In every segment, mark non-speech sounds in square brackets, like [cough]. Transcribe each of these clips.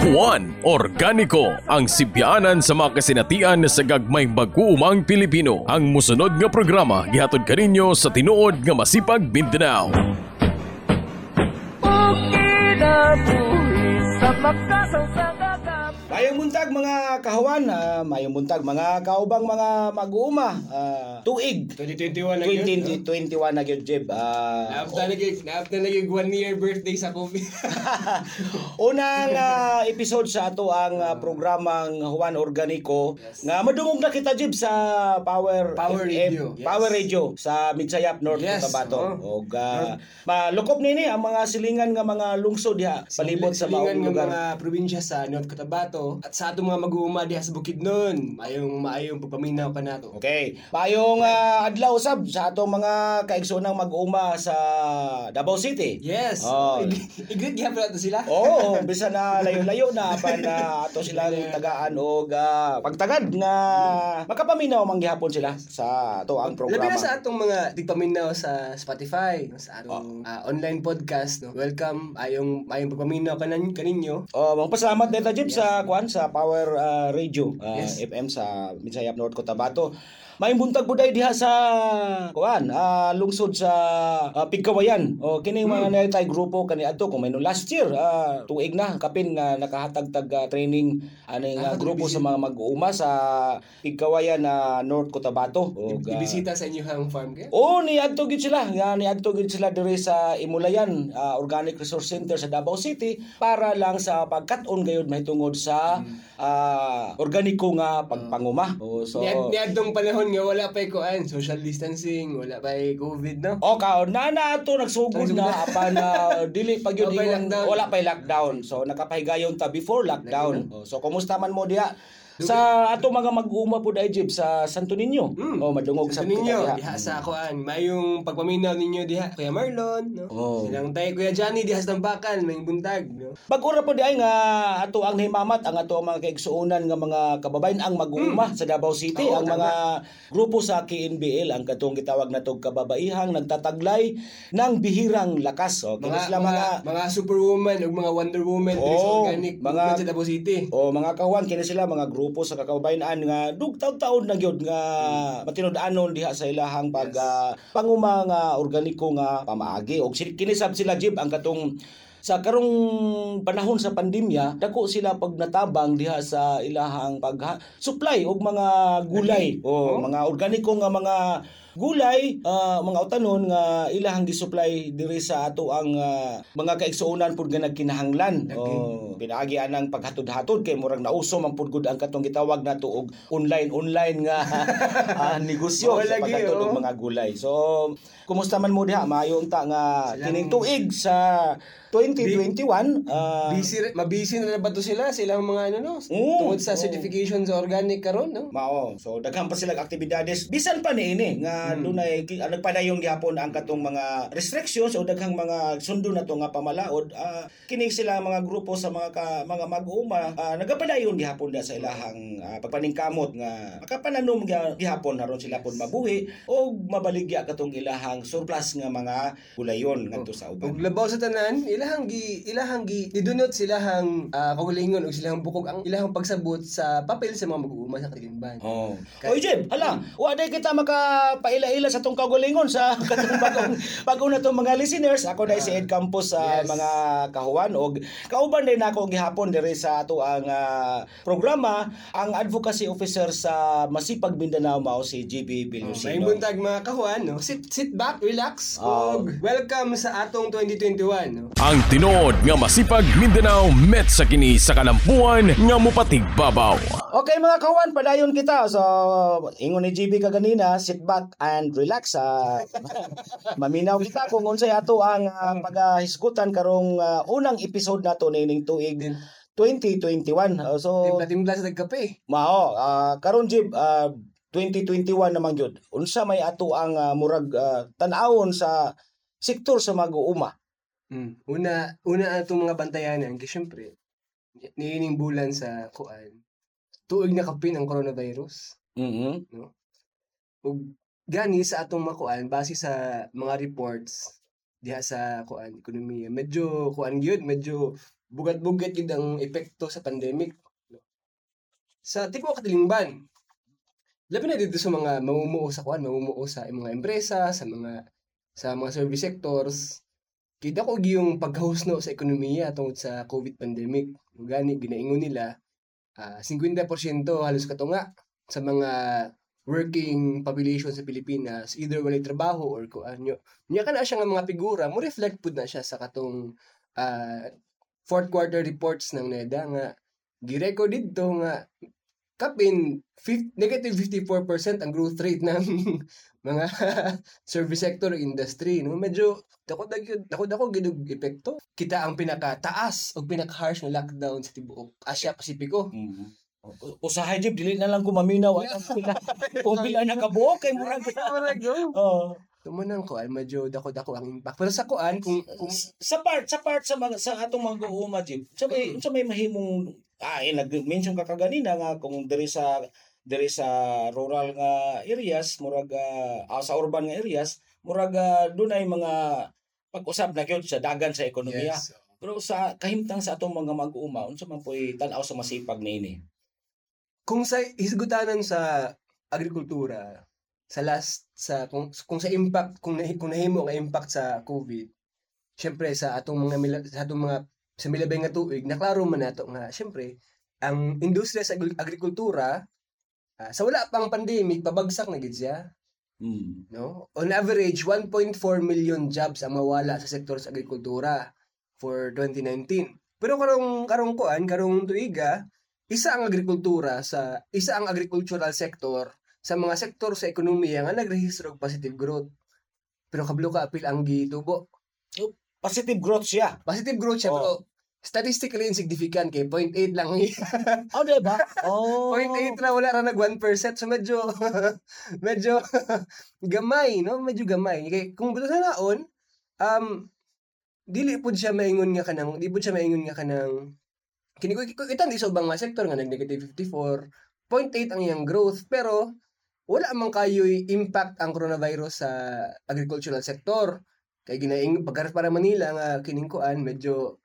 Juan Organiko ang sibyanan sa mga kasinatian sa gagmay mag-uumang Pilipino. Ang musunod nga programa gihatod kaninyo sa tinuod nga masipag Mindanao. Mayong buntag mga kahawan, ah, mayong buntag mga kaubang mga mag-uuma, ah, tuig 2021 na yun. 2021 na gyud Jeb. Ah, Naapta na gyud, naapta na one year birthday sa COVID. [laughs] unang ah, episode sa ato ang ah, programang Juan Organico nga madungog na kita Jeb sa Power Power FM, Radio, yes. Power Radio sa Midsayap North Yes, Cotabato. oo. Og ah, malukop nini ang mga silingan nga mga lungsod diha palibot sa maong ng lugar. mga probinsya sa North Cotabato at sa atong mga mag-uuma diha sa Bukidnon. Mayong maayong pagpaminaw ka nato. Okay. Mayong ah, adlaw sab sa atong mga kaigsoonang mag-uma sa Davao City. Yes. Oh. I- I-greet gyapon nato sila. Oo, [laughs] bisa na layo-layo na pa na ato silang tagaan og ah, pagtagad nga makapaminaw man gihapon sila sa ato ang Labi programa. na sa atong mga tigpaminaw sa Spotify, sa atong Oh. ah, online podcast. No? Welcome. Ayong ayong pagpaminaw kanan kaninyo. Oh, magpasalamat dito Jib sa kwan sa Power ah, Radio ah, Yes. FM sa Minsayap North Cotabato. May buntag buday diha sa kuan ah, lungsod sa ah, Pigkawayan. O kining mga Hmm. mm. tay grupo kani adto kung may no last year ah, tuig na kapin nga nakahatag-tag ah, training ani nga Ah, grupo sa mga mag-uuma sa Pigkawayan na North Cotabato. Og, ah, Ibisita sa inyong farm kaya. Oo, ni adto gid sila. Nga ni adto gid sila diri sa Imulayan ah, Organic Resource Center sa Davao City para lang sa pagkat-on gayud mahitungod sa ah, organiko nga pagpanguma. Oh, so Ni, ni adtong panahon nga wala pa kuan, social distancing, wala pa COVID no. O kaon na na ato nagsugod na apan na [laughs] dili pa gyud Wala pa ingon lockdown. wala pa lockdown. So nakapahigayon ta before lockdown. Oh, so kumusta man mo diha sa ato mga mag-uma po Jib sa Santo Niño. Mm. Oh, madungog sa ninyo, diha sa kuan, mayong pagpaminaw ninyo diha Kuya Marlon, no. Oh. Silang tay Kuya Johnny diha sa tambakan, may buntag, no. Pag-ura po di ay nga ato ang himamat ang ato ang mga kaigsuonan nga mga kababayan ang mag-uuma sa Davao City Oo, ang mga grupo sa KNBL ang katong gitawag na tog kababaihang nagtataglay ng bihirang lakas o kini Mga, sila mga, mga mga superwoman ug mga Wonder Woman Oo, organic mga- sa Davao City. o mga kawan kini sila mga grupo sa kakabayan nga dugtaw taon na gyud nga matinud-anon diha sa ilahang pag ah, panguma nga organiko nga pamaagi. Og sil- kini sab sila jib ang katong sa karong panahon sa pandemya dako sila pag natabang diha sa ilahang pag supply og mga gulay. O mga organiko nga mga gulay ah, mga utanon nga ilahang gisupply diri sa ato ang ah, mga kaigsuonan pud nga nagkinahanglan oh pinaagi anang paghatod-hatod kay murag nauso man pud gud ang katong gitawag nato og online online nga [laughs] ah, negosyo sa paghatod og oh. mga gulay so kumusta man mo diha maayo unta nga kining tuig sa 2021 ah, Busy, re- mabisi na ba to sila? Silang mga ano no? Oo, Tungod sa certification sa organic karon, no? Mao. So daghan pa sila aktibidades. Bisan pa niini nga Hmm. dunay ah, nagpadayon gihapon ang katong mga restrictions o daghang mga sundo na to nga pamalaod. Ah, kini sila mga grupo sa mga ka, mga mag-uuma ah, nagapadayon gihapon da sa ilahang ah, pagpaningkamot nga makapananom gi- gihapon haron sila pud mabuhi o mabaligya katong ilahang surplus nga mga gulayon ngadto sa uban. Ug labaw sa tanan, ilahang gi ilahang gi didunot silahang uh, kaugalingon ug silahang bukog ang ilahang pagsabot sa papel sa mga mag-uuma sa katigimban. Oh. Oy, Jeb, hala, wa day kita makapaila-ila sa tong kagulingon sa [laughs] katong bagong bago na tong mga listeners. Ako dai si Ed Campos sa Yes. mga kahuan og kauban din nako gihapon diri sa ato ang ah, programa ang advocacy officer sa Masipag Mindanao mao si GB May Bilusino. buntag mga kahuan, no? Sit sit back, relax, Oh. ug welcome sa atong 2021, no? Ang tinuod nga masipag Mindanao met sa kini sa kalampuan nga mupatig babaw. Okay mga kawan, padayon kita. So, ingon ni GB kaganina, sit back and relax. ah. [laughs] maminaw kita kung unsay ato ang uh, pagahisgutan karong ah, unang episode nato nining tuig 2021. Uh, so, Timpla-timpla sa tagkape. mao, ah, karon Jib, ah, 2021 naman gyud. Unsa may ato ang ah, murag ah, tan-awon sa sektor sa mag-uuma. Mm. Una, una atong mga bantayanan, kasi syempre, niining bulan sa kuan, tuig na kapin ang coronavirus. Mhm. Ug gani sa atong makuan, base sa mga reports, diha sa kuan ekonomiya. Medyo kuan gyud, medyo bugat-bugat gyud ang epekto sa pandemic. Sa tipo katilingban, labi na dito sa mga mamumuo sa kuan, mamumuo sa mga empresa, sa mga sa mga service sectors, kita ko yung paghusno sa ekonomiya tungod sa COVID pandemic. Gani ginaingon nila ah 50% halos katunga sa mga working population sa Pilipinas either walay trabaho or kuan nyo. Nya kana siya nga mga figura mo reflect pud na siya sa katong ah, fourth quarter reports ng NEDA nga gi-record dito nga kapin fif- negative 54% ang growth rate [laughs] ng mga service sector industry no? Medyo dako dako dako gidug epekto. Kita ang pinaka taas o pinaka harsh nga lockdown sa tibuok Asia Pasifiko Mhm. U- Usahay jib dili na lang ko maminaw. Ang pila kung pila na kabuok kay murag [laughs] oh. Tumanang ko ay medyo dako dako ang impact. Pero sa kuan kung kung sa part sa part sa mga sa atong mga guuma jib sa may sa may mahimong ah eh, nag-mention ka kaganina nga kung diri sa diri sa rural nga areas murag ah, ah, sa urban nga areas murag uh, dunay mga pag-usab na gyud sa dagan sa ekonomiya yes. pero sa kahimtang sa atong mga mag-uuma unsa man po'y tan-aw sa masipag niini kung sa hisgutanan sa agrikultura sa last sa kung kung sa impact kung nahi, kung nahimo nga impact sa COVID syempre sa atong mga mila- sa atong mga sa milabay nga tuig naklaro man nato nga syempre ang industriya sa agri- agrikultura ah, sa wala pang pandemic pabagsak na gid siya. Mm. no? On average 1.4 million jobs ang mawala sa sektor sa agrikultura for 2019 pero karong karong kuan karong tuiga isa ang agrikultura sa isa ang agricultural sector sa mga sektor sa ekonomiya nga nagrehistro og positive growth. Pero kablo ka apil ang gitubo positive growth siya. Positive growth siya Oh. pero statistically insignificant kay 0.8 lang [laughs] oh diba? [laughs] Oh 0.8 na wala ra nag 1% so medyo [laughs] medyo gamay no? Medyo gamay. Kay kung buto naon um dili pud siya maingon nga kanang di pud siya maingon nga kanang kini ko itan di sa ubang nga sektor nga nag negative 54 0.8 ang iyang growth pero wala man kayo'y impact ang coronavirus sa agricultural sector kay ginaing pagkaras para Manila nga kining kuan medyo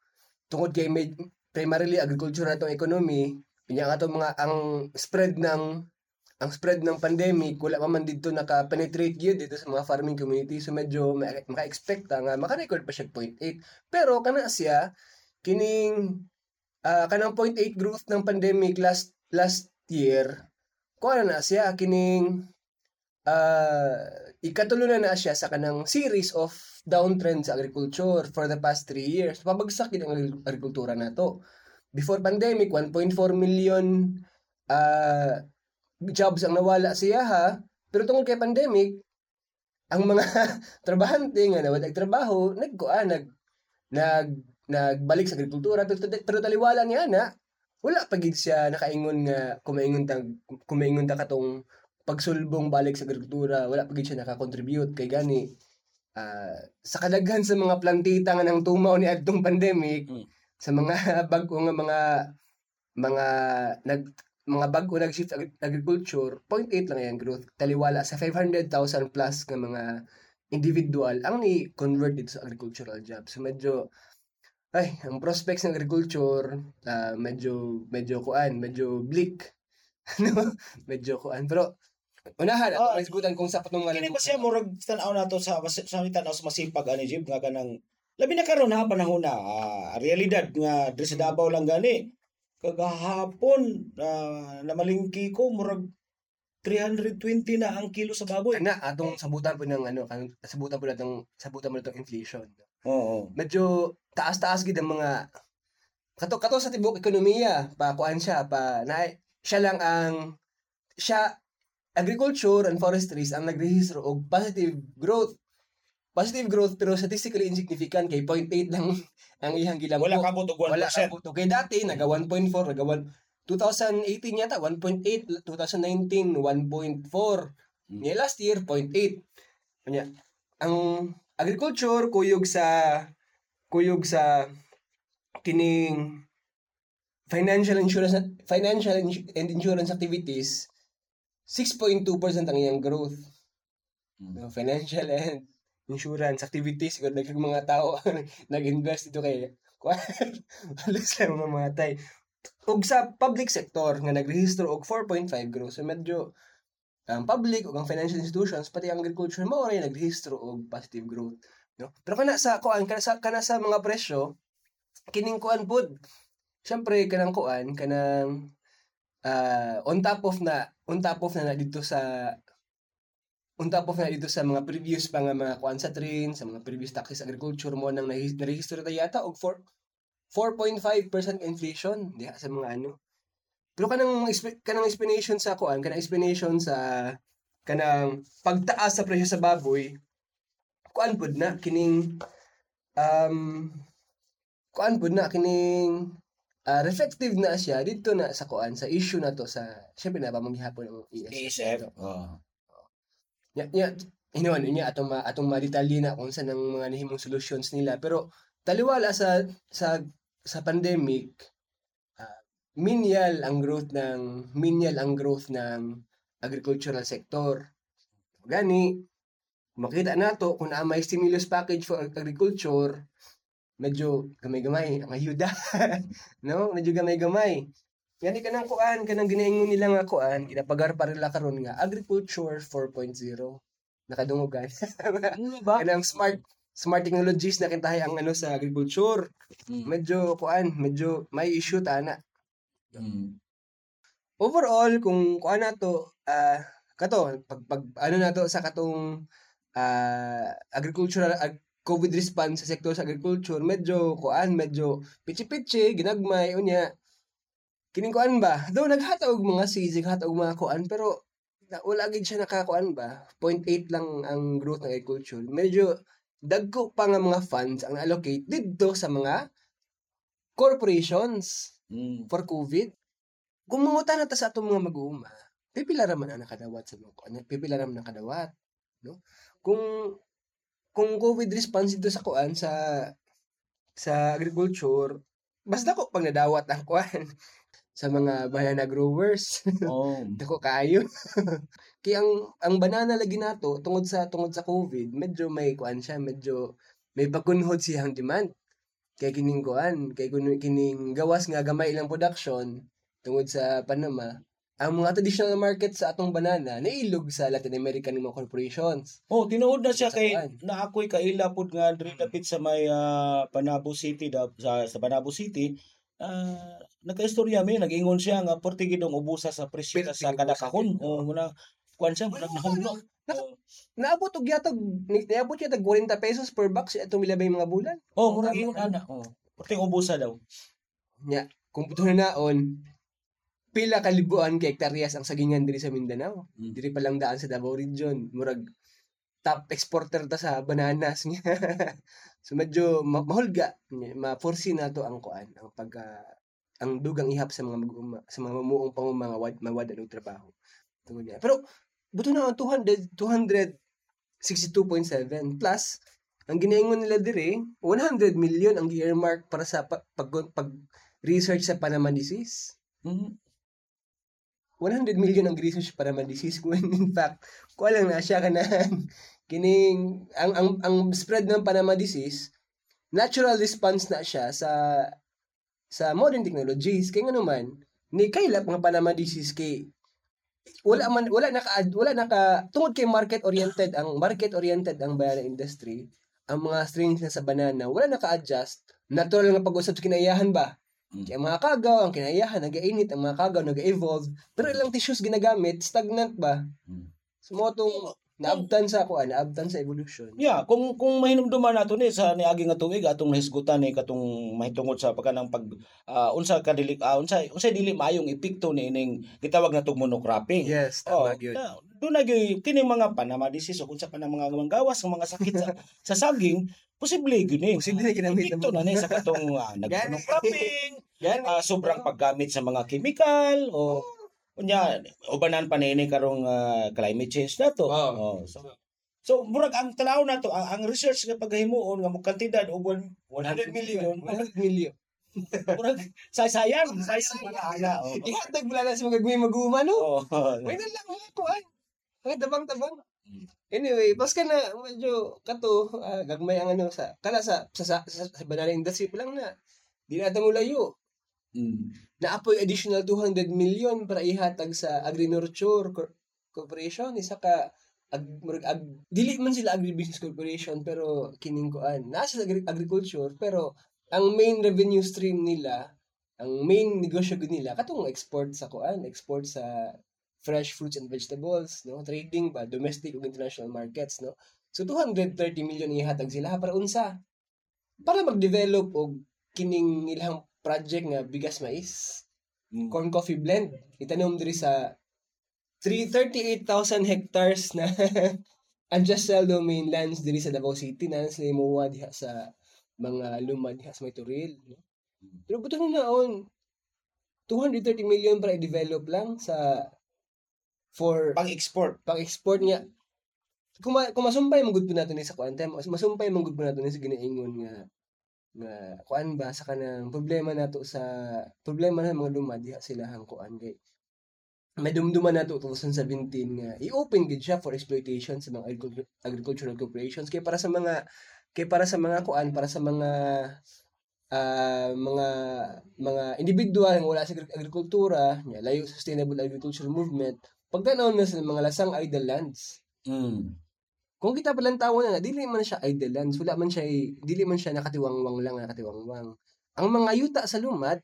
tungod kay med, primarily agriculture na itong economy Pinya nga mga ang spread ng ang spread ng pandemic wala pa man dito naka-penetrate gyud dito sa mga farming community. So medyo ma- maka-expect nga maka-record pa siya 0.8 pero kana siya kining ah, kanang 0.8 growth ng pandemic last last year kuha na siya kining ah ikatulo na na siya sa kanang series of downtrend sa agriculture for the past three years. Pabagsak gid ang agri- agrikultura nato before pandemic 1.4 million ah jobs ang nawala siya ha? Pero tungkol kay pandemic ang mga [laughs] trabahante nga nawala trabaho nagkuan nag nag nagbalik sa agrikultura. Pero, pero taliwala niya na wala pa gid siya nakaingon nga kumaingon ta kumaingon ta katong pagsulbong balik sa agrikultura. Wala pa gid siya nakakontribute kay gani ah, sa kadaghan sa mga plantita nga nang tumaw ni adtong pandemic Mm. sa mga [laughs] bag-o nga mga mga nag mga bag-o nag-shift agri- agriculture 0.8 lang yung growth taliwala sa 500,000 plus nga mga individual ang ni convert dito sa agricultural jobs so medyo ay ang prospects ng agriculture ah, medyo medyo kuan medyo bleak. [laughs] No? Medyo kuan. Pero unahan Oh, ako oh, kung sa patong Kini ba siya murag tan-aw nato sa mas- sa tan-aw sa masipag ani jib nga kanang labi na karon ha panahon na ah, realidad nga diri sa Davao lang gani kagahapon ah, namalingki ko murag 320 na ang kilo sa baboy. na atong sabutan po ng ano kan- sabutan po natong sabutan po natong inflation Oo. medyo taas-taas gid ang mga kato kato sa tibok ekonomiya pa kuan siya pa na siya lang ang siya agriculture and forestries ang nagrehistro og positive growth positive growth pero statistically insignificant kay 0.8 lang [laughs] ang iyang gilambo Wala ka og 1%. wala ka puto kay dati naga 1.4 naga 1 2018 yata 1.8 2019 1.4 Hmm. Niya last year 0.8 Kanya ang agriculture kuyog sa kuyog sa kining financial insurance financial and insurance activities 6.2% ang iyang growth Mm. No, financial and insurance, activities, siguro nagkag mga tao [laughs] nag-invest dito kay alis lang [laughs] mamatay. Ug sa public sector nga nagrehistro og 4.5 growth. So medyo ang public ug ang financial institutions pati ang agriculture mao ray nagrehistro og positive growth, no? Pero kana sa kuan kana sa kana sa mga presyo kining kuan pud. Syempre kanang kuan kanang ah, on top of na on top of na, na dito sa on top of na dito sa mga previous pa nga mga kuan sa train, sa mga previous taxes agriculture mo nang narehistro ta yata og 4 4.5% inflation diha sa mga ano. Pero kanang kanang explanation sa kuan, kanang explanation sa kanang pagtaas sa presyo sa baboy, kuan pud na kining um kuan pud na kining ah, reflective na siya dito na sa kuan sa issue na to sa syempre na pamangihapon ang ESF. ESF. Oh. Nya nya inuan niya atong ma, atong madetalye na kung saan ang mga nahimong solutions nila pero taliwala sa sa sa pandemic ah, minial ang growth ng minial ang growth ng agricultural sector. Gani makita nato kung naa may stimulus package for agriculture medyo gamay-gamay ang ayuda. [laughs] No? Medyo gamay-gamay. Gani kanang kuan kanang ginaingon nila nga kuan ginapagar pa rin karon nga agriculture 4.0 nakadungogan Ano ba? [laughs] kanang smart smart technologies na kintahay ang ano sa agriculture. Mm. medyo kuan medyo may issue ta na Mm. overall kung kuan nato ah kato pag, pag ano nato sa katong ah agricultural ag, COVID response sa sektor sa agriculture medyo kuan medyo pichi-pichi ginagmay unya. Kining kuan ba? Do naghatag og mga sisig hatag og mga kuan pero na, wala gid siya nakakuan ba? 0.8 lang ang growth ng agriculture. Medyo dagko pa nga mga funds ang allocate didto sa mga corporations Mm. for COVID, kung mangutan na ta sa atong mga mag-uuma, pipila raman ang nakadawat sa mga kuan, pipila raman ang nakadawat, no? Kung kung COVID response dito sa kuan sa sa agriculture, mas dako pag nadawat ang kuan [laughs] sa mga banana growers. [laughs] Oh. dako kaayo. [laughs] Kaya ang ang banana lagi nato tungod sa tungod sa COVID, medyo may kuan siya, medyo may pagkunhod siyang demand. Kay kining kuan, kay kun- kining gawas nga gamay ilang production tungod sa Panama, ang mga traditional market sa atong banana nailog sa Latin American mga corporations. Oh, tinuod na siya Sa kay kuan. na ako'y kaila pud nga diri dapit sa may ah, Panabo City da, sa, sa Panabo City. Ah, nagkaistorya mi nag-ingon siya nga porte gid ang ubusa sa presyo sa kada kahon. Oh, muna kuan siya muna nahulog. Naka- Naabot og yatag ni- naabot yatag 40 pesos per box atong milabay mga bulan. Oh, mura Tama. ingon ana. Oh, porte ang ubusa daw. Nya, kung puto na naon, pila kalibuan ka hektaryas ang sagingan diri sa Mindanao. Mm. Diri pa lang daan sa Davao Region. Murag top exporter ta sa bananas niya. [laughs] so medyo ma- mahulga. Ma-foresee na to ang kuan, ang pagka ang dugang ihap sa mga mag sa mga mamuong pang mga wad mawad og trabaho. Tungod niya. Pero buto na ang 200 262.7 plus ang ginaingon nila dire 100 million ang earmark para sa pag, pag, pag research sa Panama disease. Mhm. 100 million ang research para ma-disease when [laughs] in fact ko lang na siya kanang [laughs] kining ang ang ang spread ng Panama disease natural response na siya sa sa modern technologies. Kay ngano man ni kailap nga Panama disease kay wala man wala naka wala naka tungod kay market oriented ang market oriented ang banana industry ang mga strains na sa banana wala naka-adjust. Natural nga pag-usab sa kinaiyahan ba. Kaya mga kagaw ang kinaiyahan nag-init ang mga kagaw nag-evolve pero ilang tissues ginagamit stagnant ba Mm. so mo tong naabtan sa kuan naabtan sa evolution Yeah, kung kung mahinumduman nato ni sa niagi nga tuig atong nahisgutan ni katong mahitungod sa pagkanang pag ah, unsa ka dili ah, unsa unsa dili maayong epekto ni ining gitawag na tong monocropping. yes Oh, tama gyud na, doon na gyud kining mga Panama disease o unsa pa ng mga ng mga sakit sa, [laughs] sa saging, posible gyud ni. Posible na ginamit mo. na ni sa katong [laughs] uh, nagmonocropping, Yan. ah, sobrang paggamit sa mga chemical o unya ubanan pa ni karong ah, climate change na to. Oo. Oh, so So murag ang tanaw na to ang, ang research nga paghimuon nga mo kantidad og 100 million 100 million [laughs] murag sayang sayang mga ana. Oh. ihatag mo lang sa mga gawin mag-uuma no Oh. May na lang mga kuan. Mga tabang-tabang. Anyway, pas ka na medyo kato ah, gagmay ang ano sa kana sa sa sa, sa, sa banana industry pa lang na di na mo layo. Mm. Naapoy additional 200 million para ihatag sa Agrinurture Cor- Corporation isa ka ag, murag ag, dili man sila agribusiness corporation pero kining kuan na sila agri- agriculture pero ang main revenue stream nila ang main negosyo gud nila katong export sa kuan export sa fresh fruits and vegetables no? Trading ba? Domestic ug international markets no? So 230 million ihatag sila para unsa? Para mag-develop og kining ilang project nga bigas mais? Mm. corn coffee blend. Itanom diri sa 338,000 hectares na [laughs] unjust sell domain lands diri sa Davao City. Na sila imuwa diha sa mga lumad diha sa may turil no? pero buto na naon 230 million para i-develop lang sa for Pang-export. pang-export niya kung, ma- kung masumpay mong good po natin ni sa kuan time mas masumpay mong good po natin ni sa ginaingon nga nga kuan ba sa kanang problema nato sa problema ng mga lumad diha sila hang kuan kay may dumduman nato 2017 nga i-open gid siya for exploitation sa mga agricultural corporations kay para sa mga kay para sa mga kuan para sa mga ah, mga mga individual nga wala sa agri- agrikultura layo sustainable agriculture movement pagtanaw na sa mga lasang idle lands Mm. kung kita palang tawo na, dili man siya idle lands, wala man siya, dili man siya nakatiwangwang lang, nakatiwangwang. Ang mga yuta sa lumad,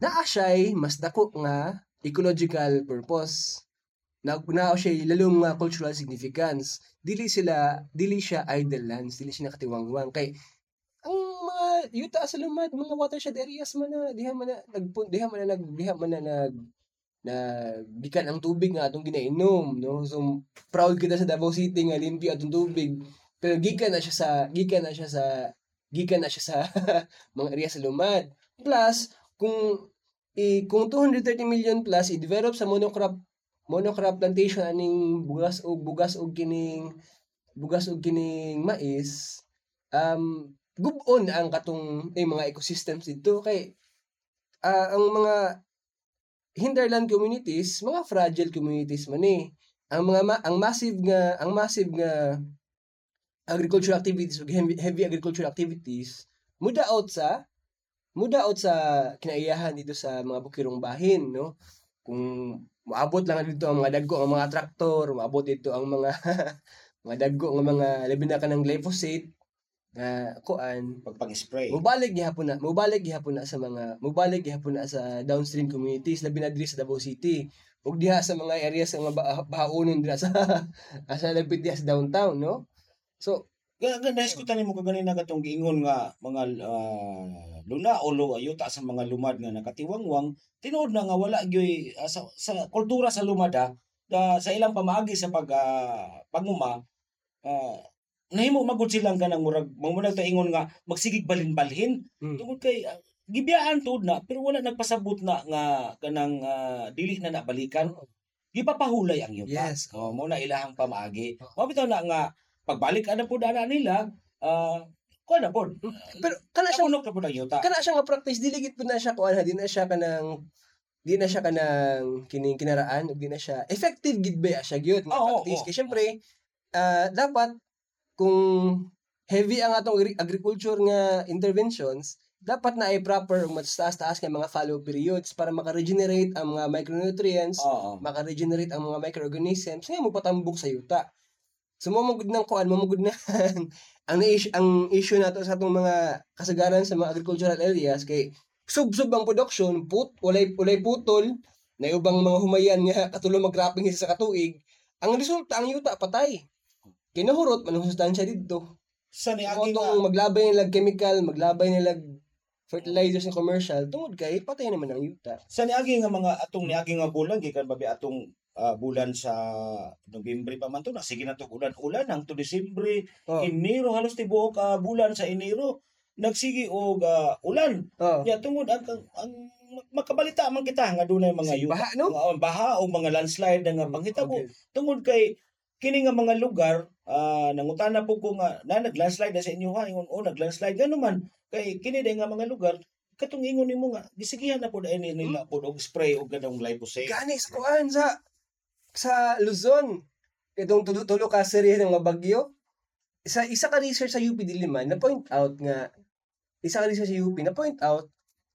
naa siya'y mas dako nga ecological purpose. Na, naa siya lalong nga cultural significance. Dili sila, dili siya idle lands, dili siya nakatiwangwang. Kay, ang mga yuta sa lumad, mga watershed areas man na, diha man na, nagpun, diha man na, nag, diha man na, nag, na gikan ang tubig nga atong ginainom no? So proud kita sa Davao City nga limpyo atong tubig. Pero gikan na siya sa gikan na siya sa gikan na siya sa [laughs] mga area sa lumad. Plus kung i kung 230 million plus i-develop sa monocrop monocrop plantation aning bugas o bugas og kining bugas og kining mais um gubon ang katong eh, mga ecosystems dito. Kay ah, ang mga hinterland communities, mga fragile communities man eh. Ang mga ma- ang massive nga ang massive nga agricultural activities ug heavy, heavy agricultural activities mudaot sa mudaot sa kinaiyahan dito sa mga bukirong bahin no kung maabot lang dito ang mga dagko ang mga traktor maabot dito ang mga [laughs] mga dagko nga mga labi na kanang glyphosate nga kuan Pag pang-spray. Mubalik gihapon na, mubalik gihapon na sa mga mubalik gihapon na sa downstream communities labi na diri sa Davao City. Ug diha sa mga areas nga bah- bahaunon dira sa [laughs] asa lapit diha sa downtown, no? So, Ganda ko tani mo kaganina katong giingon nga mga ah, luna o lo ayuta sa mga lumad nga nakatiwangwang tinuod na nga wala gyoy ah, sa, sa kultura sa lumad ah, da, sa ilang pamaagi sa pag ah, panguma ah, nahimo magud silang kanang murag mo mo ingon nga magsigig balhin-balhin mm, tungod kay ah, gibiyaan tuod na pero wala nagpasabot na nga kanang ah, dili na nabalikan gipapahulay ang yuta yes. Oh, mo na ilahang pamaagi. Bitaw na nga pagbalik ana pud ana nila, ah kuan na pud. Pero kana siya Kapunok na pud ang yuta. kana siya nga practice dili gid pud na siya kuan ha, di na siya kanang di na siya kanang kining kinaraan ug di na siya effective gid ba siya gyud nga Oo, practice oo. kay syempre ah, dapat kung heavy ang atong agri- agriculture nga interventions dapat na ay proper ug mas taas-taas nga mga follow periods para maka-regenerate ang mga micronutrients Oo. maka-regenerate ang mga microorganisms nga mo patambok sa yuta. So mamugod ng kuan, mamugod na [laughs] ang na-issue, ang issue nato sa atong mga kasagaran sa mga agricultural areas kay sub-sub ang production, put, ulay, ulay putol, na ubang mga humayan nga [laughs] katulong mag-wrapping sa katuig, ang resulta, ang yuta, patay. Kinahurot, manong sustansya dito. Sa Kung niagi nga itong maglabay nilag chemical, maglabay nilag fertilizers na commercial, tungod kay patay naman ang yuta. sa niagi nga mga atong niagi nga bulan gikan babi atong ah, bulan sa Nobyembre pa man to na sige na to ulan-ulan hang to Disyembre, Oh. Enero halos tibuok ka bulan sa Enero nagsigi og ah, ulan. Oh. Ya tungod ang, ang makabalita man kita nga dunay mga yuta. Baha, no? Mga baha o mga landslide nga panghitabo Okay. tungod kay kini nga mga lugar ah nangutana po ko nga na naglandslide na sa inyo ha ingon oh naglandslide gano man kay kini nga mga lugar katong ingon nimo nga gisigihan na po dai ni nila po og spray og ganong glyphosate Gani sa kuan sa sa Luzon. itong tulo, ka serye ng mga bagyo. Isa isa ka research sa UP Diliman na point out nga isa ka research sa UP na point out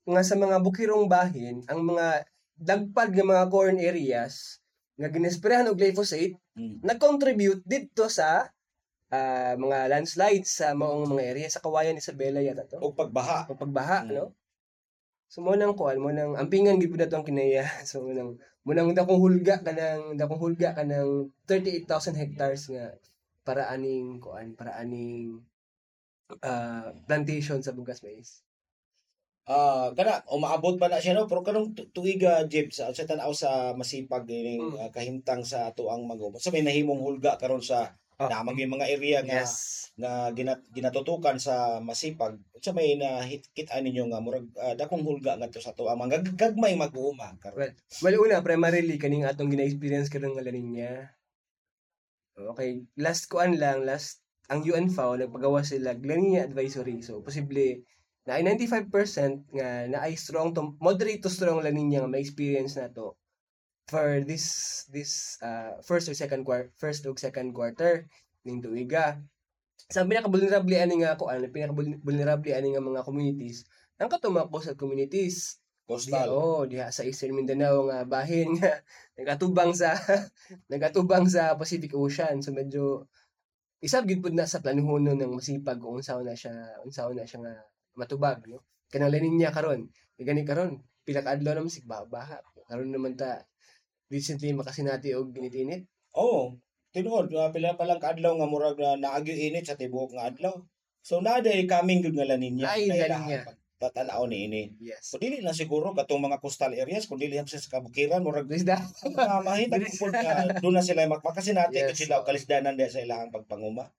nga sa mga bukirong bahin ang mga dagpad nga mga corn areas nga ginesprehan og glyphosate Mm. nag-contribute dito sa ah, mga landslides sa maong mga area sa Kawayan Isabela yata to. O pagbaha. O pagbaha, Mm. no? So mo nang kuan mo nang ampingan gid pud ato ang kinaya. [laughs] So mo nang mo nang dakong hulga kanang dakong hulga kanang 38,000 hectares nga para aning kuan para aning ah, plantation sa bugas mais. Ah, kana umaabot pa na siya no pero kanong tu- tuiga Jeep sa sa tan-aw sa masipag ining Mm. ah, kahimtang sa ato ang mag sa may nahimong hulga karon sa Oh. namang yung mga area nga Yes. nga ginat, ginatutukan sa masipag sa may nakita ninyo nga murag ah, dakong hulga ngadto sa to ang mga gagmay mag-uuma karon. Well, una primarily kaning atong gina-experience karon nga laninnya. Okay, last kuan lang, last ang UNFAO nagpagawa sila La Nina advisory. So posible na ay 95% nga na ay strong to moderate to strong La Nina nga ma-experience na to for this this uh, first or second quarter first or second quarter ning tuiga. Sa pinaka vulnerable ani nga kuan, pinaka vulnerable ani nga mga communities ang katong mga coastal communities Coastal. Oo, diha sa Eastern Mindanao nga bahin nga [laughs] nagatubang sa [laughs] nagatubang sa Pacific Ocean. So medyo isab gid pud na sa planuhonon ng masipag kung unsaon na siya, unsaon na siya nga matubag, no. Kanang lanin niya karon. Gani karon, pila ka adlaw naman sig baha. Karon naman ta recently makasinati og ginit-init. Oo. Tinuod uh, pila pa lang kaadlaw nga murag na naagyo init sa tibuok nga adlaw. So naday coming good nga lanin niya. Ay, La Nina. Tatanaw ni ini. Yes. So dili na siguro katong mga coastal areas kun dili sa kabukiran murag Isda. mahita po na doon na sila makakasinati Yes, yes, sila og kalisdanan sa ilahang pagpanguma.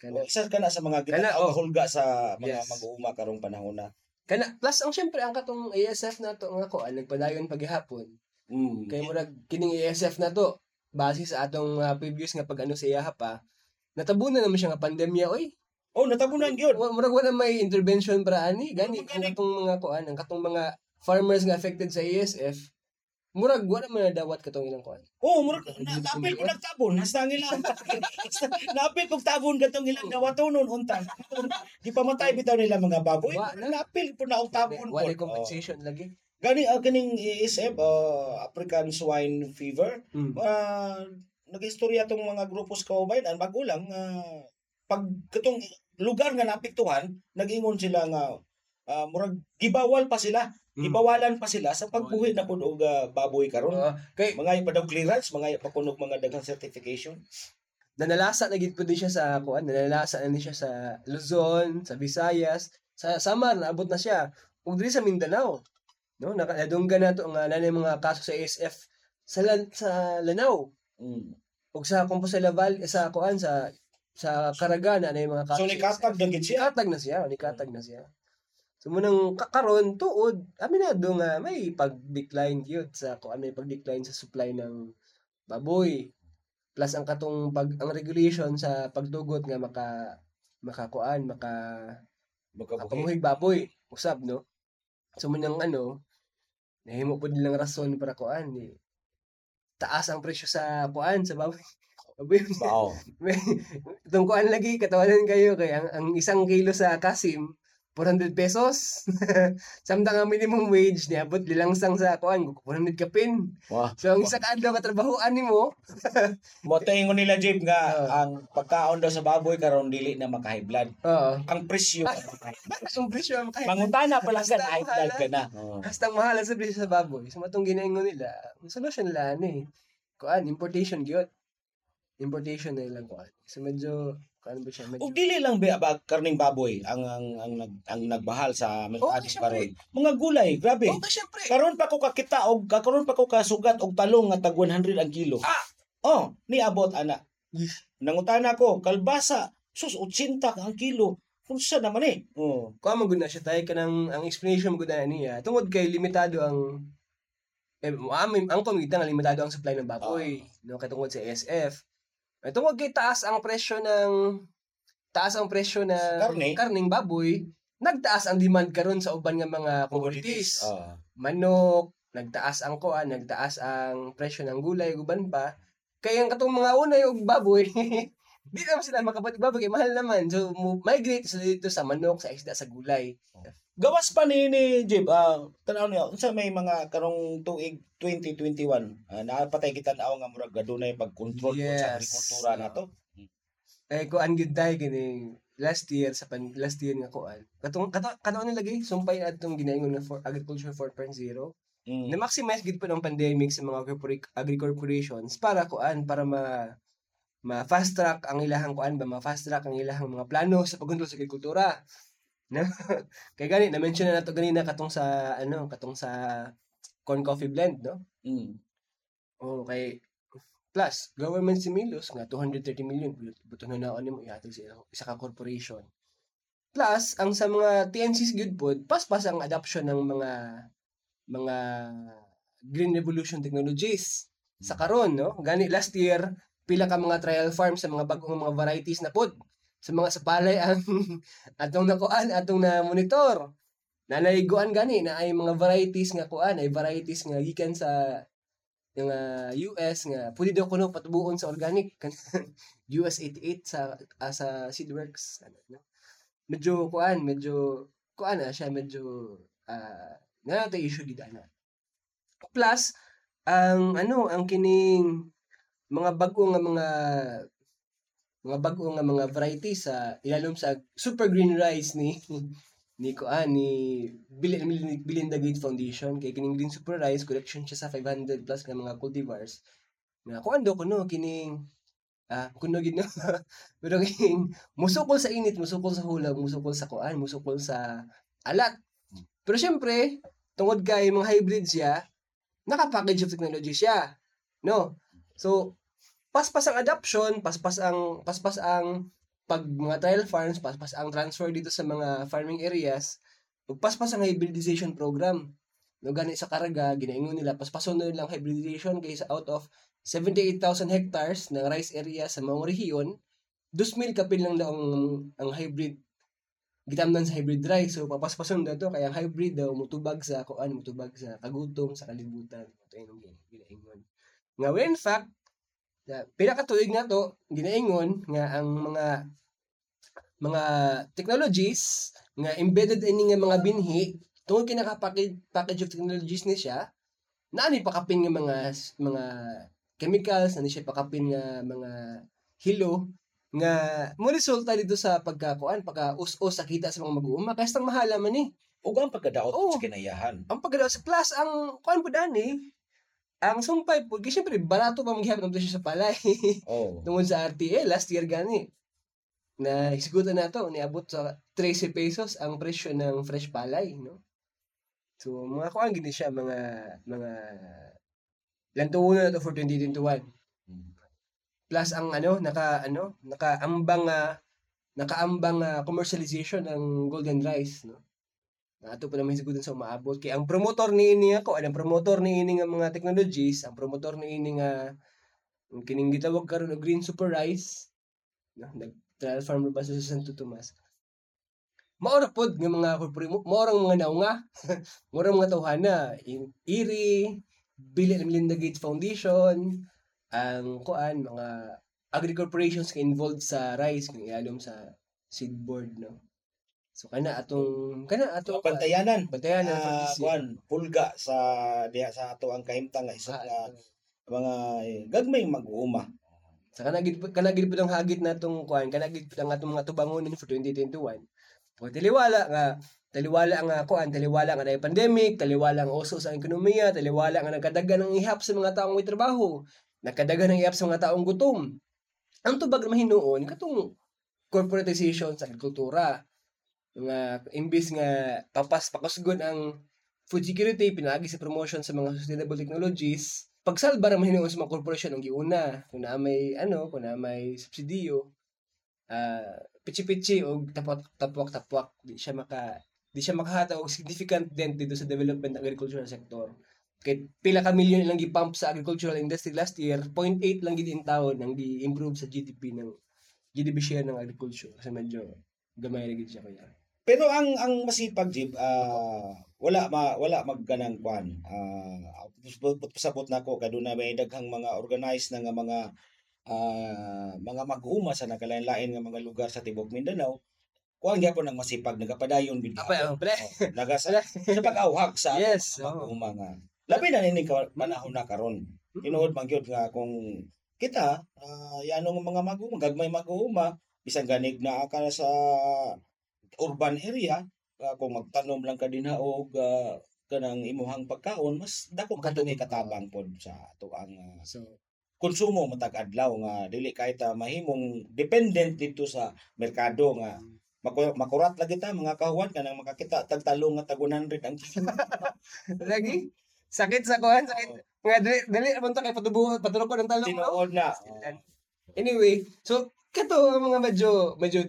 Kana, O, isa ka na sa mga ginatawag oh. hulga sa mga Yes. mag-uuma karong panahon na. kana plus ang syempre ang katong ASF na to nga ko nagpadayon paghihapon. Mm. Kay murag kining ASF na to base sa atong uh, previous nga pag ano sa iyaha pa natabunan naman siya nga pandemya oy Oh, natabunan gyud. Murag wala may intervention para ani gani katong mga kuan ang katong mga farmers nga affected sa ASF murag wala man na dawat katong ilang kuan Oh, murag na, napil [laughs] ko nagtabon hasta ang ilang. napil kog tabon gatong ilang nawatonon unta. Di pa matay bitaw nila mga baboy. Wa na. Napil po na og tabon po. wala Oh. compensation lagi Gani uh, kaning ASF uh, African Swine Fever. mm. uh, nag-istorya tong mga grupo sa kaubayan magulang uh, pag katong lugar nga naapektuhan nag-ingon sila nga ah, murag gibawal pa sila Mm. gibawalan pa sila sa pagbuhi na kun og ah, baboy karon Oo. kay mga pa daw clearance mga pa kunog mga daghang certification nanalasa na gid pud siya sa kuan nanalasa na ni siya sa Luzon sa Visayas sa Samar naabot na siya ug diri sa Mindanao no nakadunggan na to nga nanay mga kaso sa ASF sa lan- sa Lanao mm. ug sa kumpo sa Laval sa kuan sa sa Caraga na yung mga kaso so nikatag na gid siya Nikatag na siya, nikatag na siya. So munang kakaron tuod, aminado nga may pag-decline gyud sa kung ano may pag-decline sa supply ng baboy. Plus ang katong pag ang regulation sa pagdugot nga maka makakuan, maka makamuhig baboy, usab no. So munang ano, nahimo pud nilang rason para kuan ni taas ang presyo sa kuan sa baboy. [laughs] Wow. [laughs] Itong kuan lagi, katawanan kayo kay ang, ang isang kilo sa kasim, 400 pesos. [laughs] Samtang ang minimum wage niya, abot lilangsang sa kuan, 400 kapin. Wow. So, ang isa ka adlaw katrabahoan nimo, Mo [laughs] ingon nila Jib nga Oo. ang pagkaon daw sa baboy karon dili na maka-high blood. oo. Ang presyo [laughs] Ang presyo ang kahit Mangutana pa lang ka Basta high ka na. Oo. Hasta ang mahal sa presyo sa baboy. So, matong ginaingon nila, ang solusyon nila, ano eh, kuan, importation gyud Importation na ilang kuan. So, medyo, kuan ba siya, medyo, Ug dili lang ba, ba karning baboy ang ang ang, nag, ang nagbahal sa merkado syempre. karon. Mga gulay, grabe. oh, syempre, Karon pa ko kakita og karon pa ko kasugat og talong nga tag 100 ang kilo. Ah! Oh, ni abot ana. Yes. Nangutana ko, kalbasa, sus 80 ka ang kilo. Kunsa naman eh. Oh. Kuha mo gud na siya tayo kanang ang explanation mo gud na niya tungod kay limitado ang eh, amin ang kumita nga limitado ang supply ng baboy no kay tungod sa ASF. Tungod kay taas ang presyo ng taas ang presyo ng Karne. karning baboy, nagtaas ang demand karon sa uban nga mga commodities. Ah. Manok, nagtaas ang kuan, nagtaas ang presyo ng gulay uban pa. Kaya ang katong mga unay og baboy, [laughs] di naman sila kay mahal naman. So migrate sila dito sa manok, sa isda, sa gulay. Gawas pa ni ni Jib, ah tanaw niyo unsa may mga karong tuig 2021 ah, napatay kita na nga murag gadunay pagkontrol po Yes. sa agrikultura nato. Eh kuan gyud dai kini last year sa pan last year nga kuan. Katong kato kato nilagay sumpay atong ginaingon nga for agriculture 4.0 Mm. na maximize gid po ng pandemic sa mga corpora- agri-corporations para kuan para ma ma fast track ang ilahang kuan ba ma fast track ang ilahang mga plano sa pagkontrol sa agrikultura. [laughs] No? Kay gani na mention na nato ganina katong sa ano katong sa corn coffee blend no. Mm. Oh, kay plus government stimulus nga 230 million buto na naon nimo ihatag sa isa ka corporation. Plus ang sa mga TNCs good pod paspas ang adoption ng mga mga green revolution technologies sa karon no gani last year pila ka mga trial farms sa mga bagong mga varieties na pod sa mga sapalay ang [laughs] atong nakuan atong na monitor nanayguan gani na ay mga varieties nga kuan ay varieties nga gikan sa yung ah, US nga pwede daw kuno patubuon sa organic. [laughs] US 88 sa ah, sa Seedworks ano no? Medyo kuan medyo kuan na siya medyo ah na issue gid ana plus ang ano ang kining mga bago nga mga mga bago nga mga varieties sa ilalom sa super green rice ni [laughs] ni kuan ni Bill- Belinda Gates Foundation. Kay kining green super rice collection siya sa 500 plus nga mga cultivars. Nga kuan do kuno kining ah kuno gid no? [laughs] Pero kining musukol sa init musukol sa hulag musukol sa kuan musukol sa alat. Pero syempre tungod kay mga hybrid siya naka-package of technology siya no? So paspas ang adoption paspas ang paspas ang pag mga trial farms, paspas ang transfer dito sa mga farming areas, ug paspas ang hybridization program. No gani sa karga, ginaingon nila paspason na nilang hybridization kaysa out of 78,000 hectares ng rice area sa mga rehiyon, 2,000 kapil lang daw ang, ang hybrid gitamnan sa hybrid rice. So papaspason daw to kaya ang hybrid daw mutubag sa kuan, mutubag sa kagutom sa kalibutan. Ito yung ginaingon. Nga in fact, na pila ka tuig na to ginaingon nga ang mga mga technologies nga embedded ini nga mga binhi tungod kay naka-package package of technologies ni siya naani pakapin nga mga mga chemicals ani siya pakapin nga mga hilo nga mo resulta dito sa pagkakuan pagka us-us sa kita sa mga mag-uuma kaya stang mahala man ni Ug ang pagkadaot Oo. sa kinayahan. ang pagkadaw sa plus ang kuan po dani ang sumpay po kasi syempre barato pa maghihapon ng siya sa palay. [laughs] Oh. tungod sa RTA last year gani na isgutan na to niabot sa 13 pesos ang presyo ng fresh palay no? So mga kuan gini siya mga mga lantuon na to for 2021 plus ang ano naka ano nakaambang uh, nakaambang ah, commercialization ng golden rice no na ato pa naman sigudan sa umaabot. Kay ang promotor ni ini ako ang promotor ni ini nga mga technologies ang promotor ni ini nga ang kining gitawag karon og green super rice. No nag trial farm ba sa Santo Tomas? Maora pod nga mga corporate mga naunga [laughs] maorang mga tawhana. IRI Bill and Melinda Gates Foundation ang kuan mga agri corporations nga involved sa rice kung ialom sa seed board no so kana atong kana atong Pantayanan. bantayan na Ah, kuan pulga sa diha sa ato ang kahimtang nga isa nga mga eh, gagmay mag-uuma. Sa kanagid kanagid po ang hagit natong kuan, kanagid po ang atong mga tubangonin for 2021. Pag taliwala nga taliwala nga kuan, taliwala nga dahil pandemic, taliwala nga uso sa ekonomiya, taliwala nga nagkadagan ng ihap sa mga taong may trabaho, nagkadagan ng ihap sa mga taong gutom. Ang tubag na mahinuon katong corporatization sa agrikultura. Nga imbis nga papas pakusgon ang food security pinagi sa promotion sa mga sustainable technologies, pagsalba ra mahinuon sa mga korporasyon ang giuna. Kung may ano kung may subsidiyo ah pichi-pichi o tapwak tapwak tapwak. Di siya maka di siya makahata og significant dent dito sa development ng agricultural sector. Kay pila ka milyon lang gipump sa agricultural industry last year 0.8 lang gid in taon ang gi-improve sa GDP ng GDP share ng agriculture. Kasi medyo gamay ra gid siya kaya Pero ang ang masipag jib ah, wala ma wala magganang kwan. Ah, pasabot na ko kaduna may daghang mga organized na nga mga ah, mga mag-uma sa nakalain-lain nga mga lugar sa tibok Mindanao. Kuan gyapon ang masipag nagapadayon bid. Apa, pala. Naga sa, sa pag-awhag sa Yes. mag-uma nga. Labi na nini ka panahon na karon. Tinuod man gyud nga kung kita uh, yanong mga mag-uma, gagmay mag-uma, bisan ganig na ka sa urban area, ah, kung magtanom lang ka dinha og ah, kanang imuhang pagkaon, mas dako ka Makatunog. katabang pod sa ato ang ah, So, konsumo matag adlaw nga dili kay ta mahimong dependent dito sa merkado nga maku- makurat lagi ta mga kahuan kanang makakita tag talong nga tag 100 ang [laughs] lagi sakit sa kuhan, sakit. Nga dali dali man ta kay patubo patulog ko ng talong. no? tinuod na Anyway, so kato ang mga medyo medyo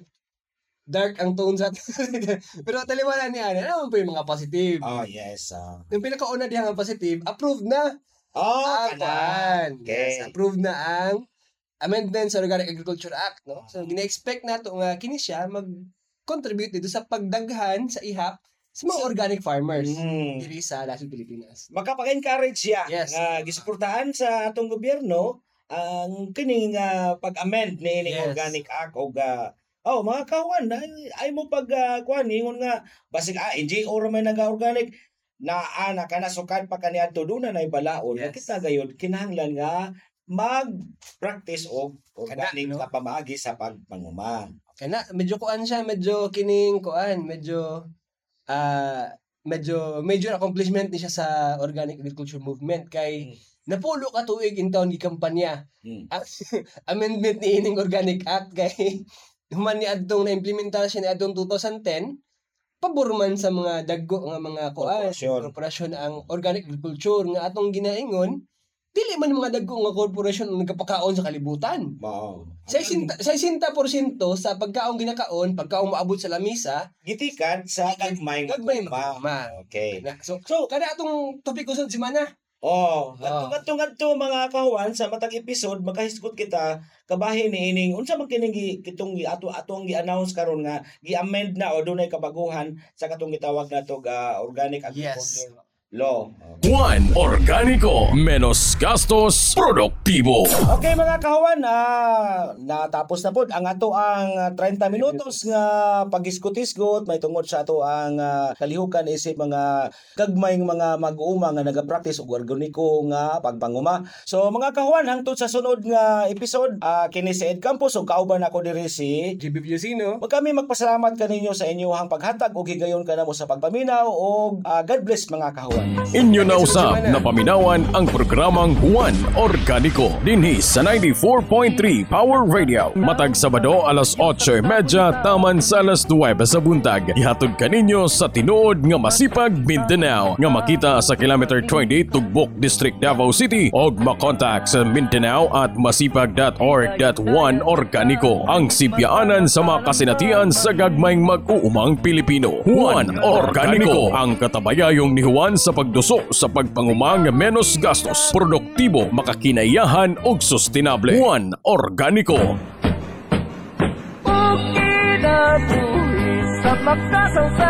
dark ang tone sa [laughs] Pero taliwala ni Ana, ano pa yung mga positive? oh yes ah Yung pinakauna diyan ang positive, approved na oh ang kanan. Okay. Yes, approved na ang amendment sa Organic Agriculture Act, no? So gina-expect nato nga kini siya mag-contribute dito sa pagdaghan sa ihap sa mga organic farmers Mm. diri sa Lasud Pilipinas. makapag-encourage siya Yes. nga gisuportahan sa atong gobyerno ang kining nga pag-amend ni Yes. organic act o ga Oh, mga kawan, ay, ay mo pag uh, kuan ingon nga basig ah NGO ra may naga-organic na ana ka na sukad pa kaniadto do na nay balaod. Yes. Kita gayud kinahanglan nga mag-practice og organic no? na pamaagi sa pagpanguma. Kana medyo kuan siya, medyo kining kuan, medyo ah medyo major accomplishment ni siya sa organic agriculture movement kay Mm. napulo ka tuig in taon gikampanya Hmm. ang [laughs] amendment ni ining organic act kay human ni adtong na implementasyon ni adtong 2010 pabor man sa mga daggo nga mga kuan Korporasyon. ang organic agriculture nga atong ginaingon dili man mga daggo nga korporasyon ang nagapakaon sa kalibutan sa 60% sa pagkaong ginakaon, pagkaong maabot sa lamisa, gitikan sa gagmay gagmay ma. Okay. Na, so, so kada atong topic ko sa semana. Oh, Oh. ngadto ngadto mga kahuan sa matag episode makahisgot kita kabahin ni ining unsa man kining kitong ato atong gi-announce karon nga gi-amend na o dunay kabaguhan sa katong gitawag nato ga organic agriculture law. Juan Organico. Menos gastos, produktibo. Okay mga kahuan, ah, natapos na po ang ato ang ah, 30 minutos nga pagisgot-isgot may tungod sa ato ang ah, kalihukan isip mga gagmayng mga mag-uuma nga nagapractice og organiko nga pagpanguma. So mga kahuan hangtod sa sunod nga episode, ah, kini si Ed Campos ug kauban ako diri si JB Piusino. Mag kami magpasalamat kaninyo sa inyong paghatag ug higayon kanamo sa pagpaminaw ug ah, God bless mga kahuan. Inyo na usab na paminawan ang programang Juan Organico dinhi sa 94.3 Power Radio. Matag Sabado alas 8.30 taman sa alas 9 sa buntag. Ihatod kaninyo sa tinuod nga masipag Mindanao nga makita sa kilometer 20 Tugbok District Davao City og makontak sa Mindanao at masipag.org.1 Organico ang sibyaanan sa mga kasinatian sa gagmayng mag-uumang Pilipino. Juan Organico ang katabayayong ni Juan sa pagduso sa pagpangumang menos gastos, produktibo, makakinayahan ug sustainable. Juan Organico. Kinabuhi sa magkasang sa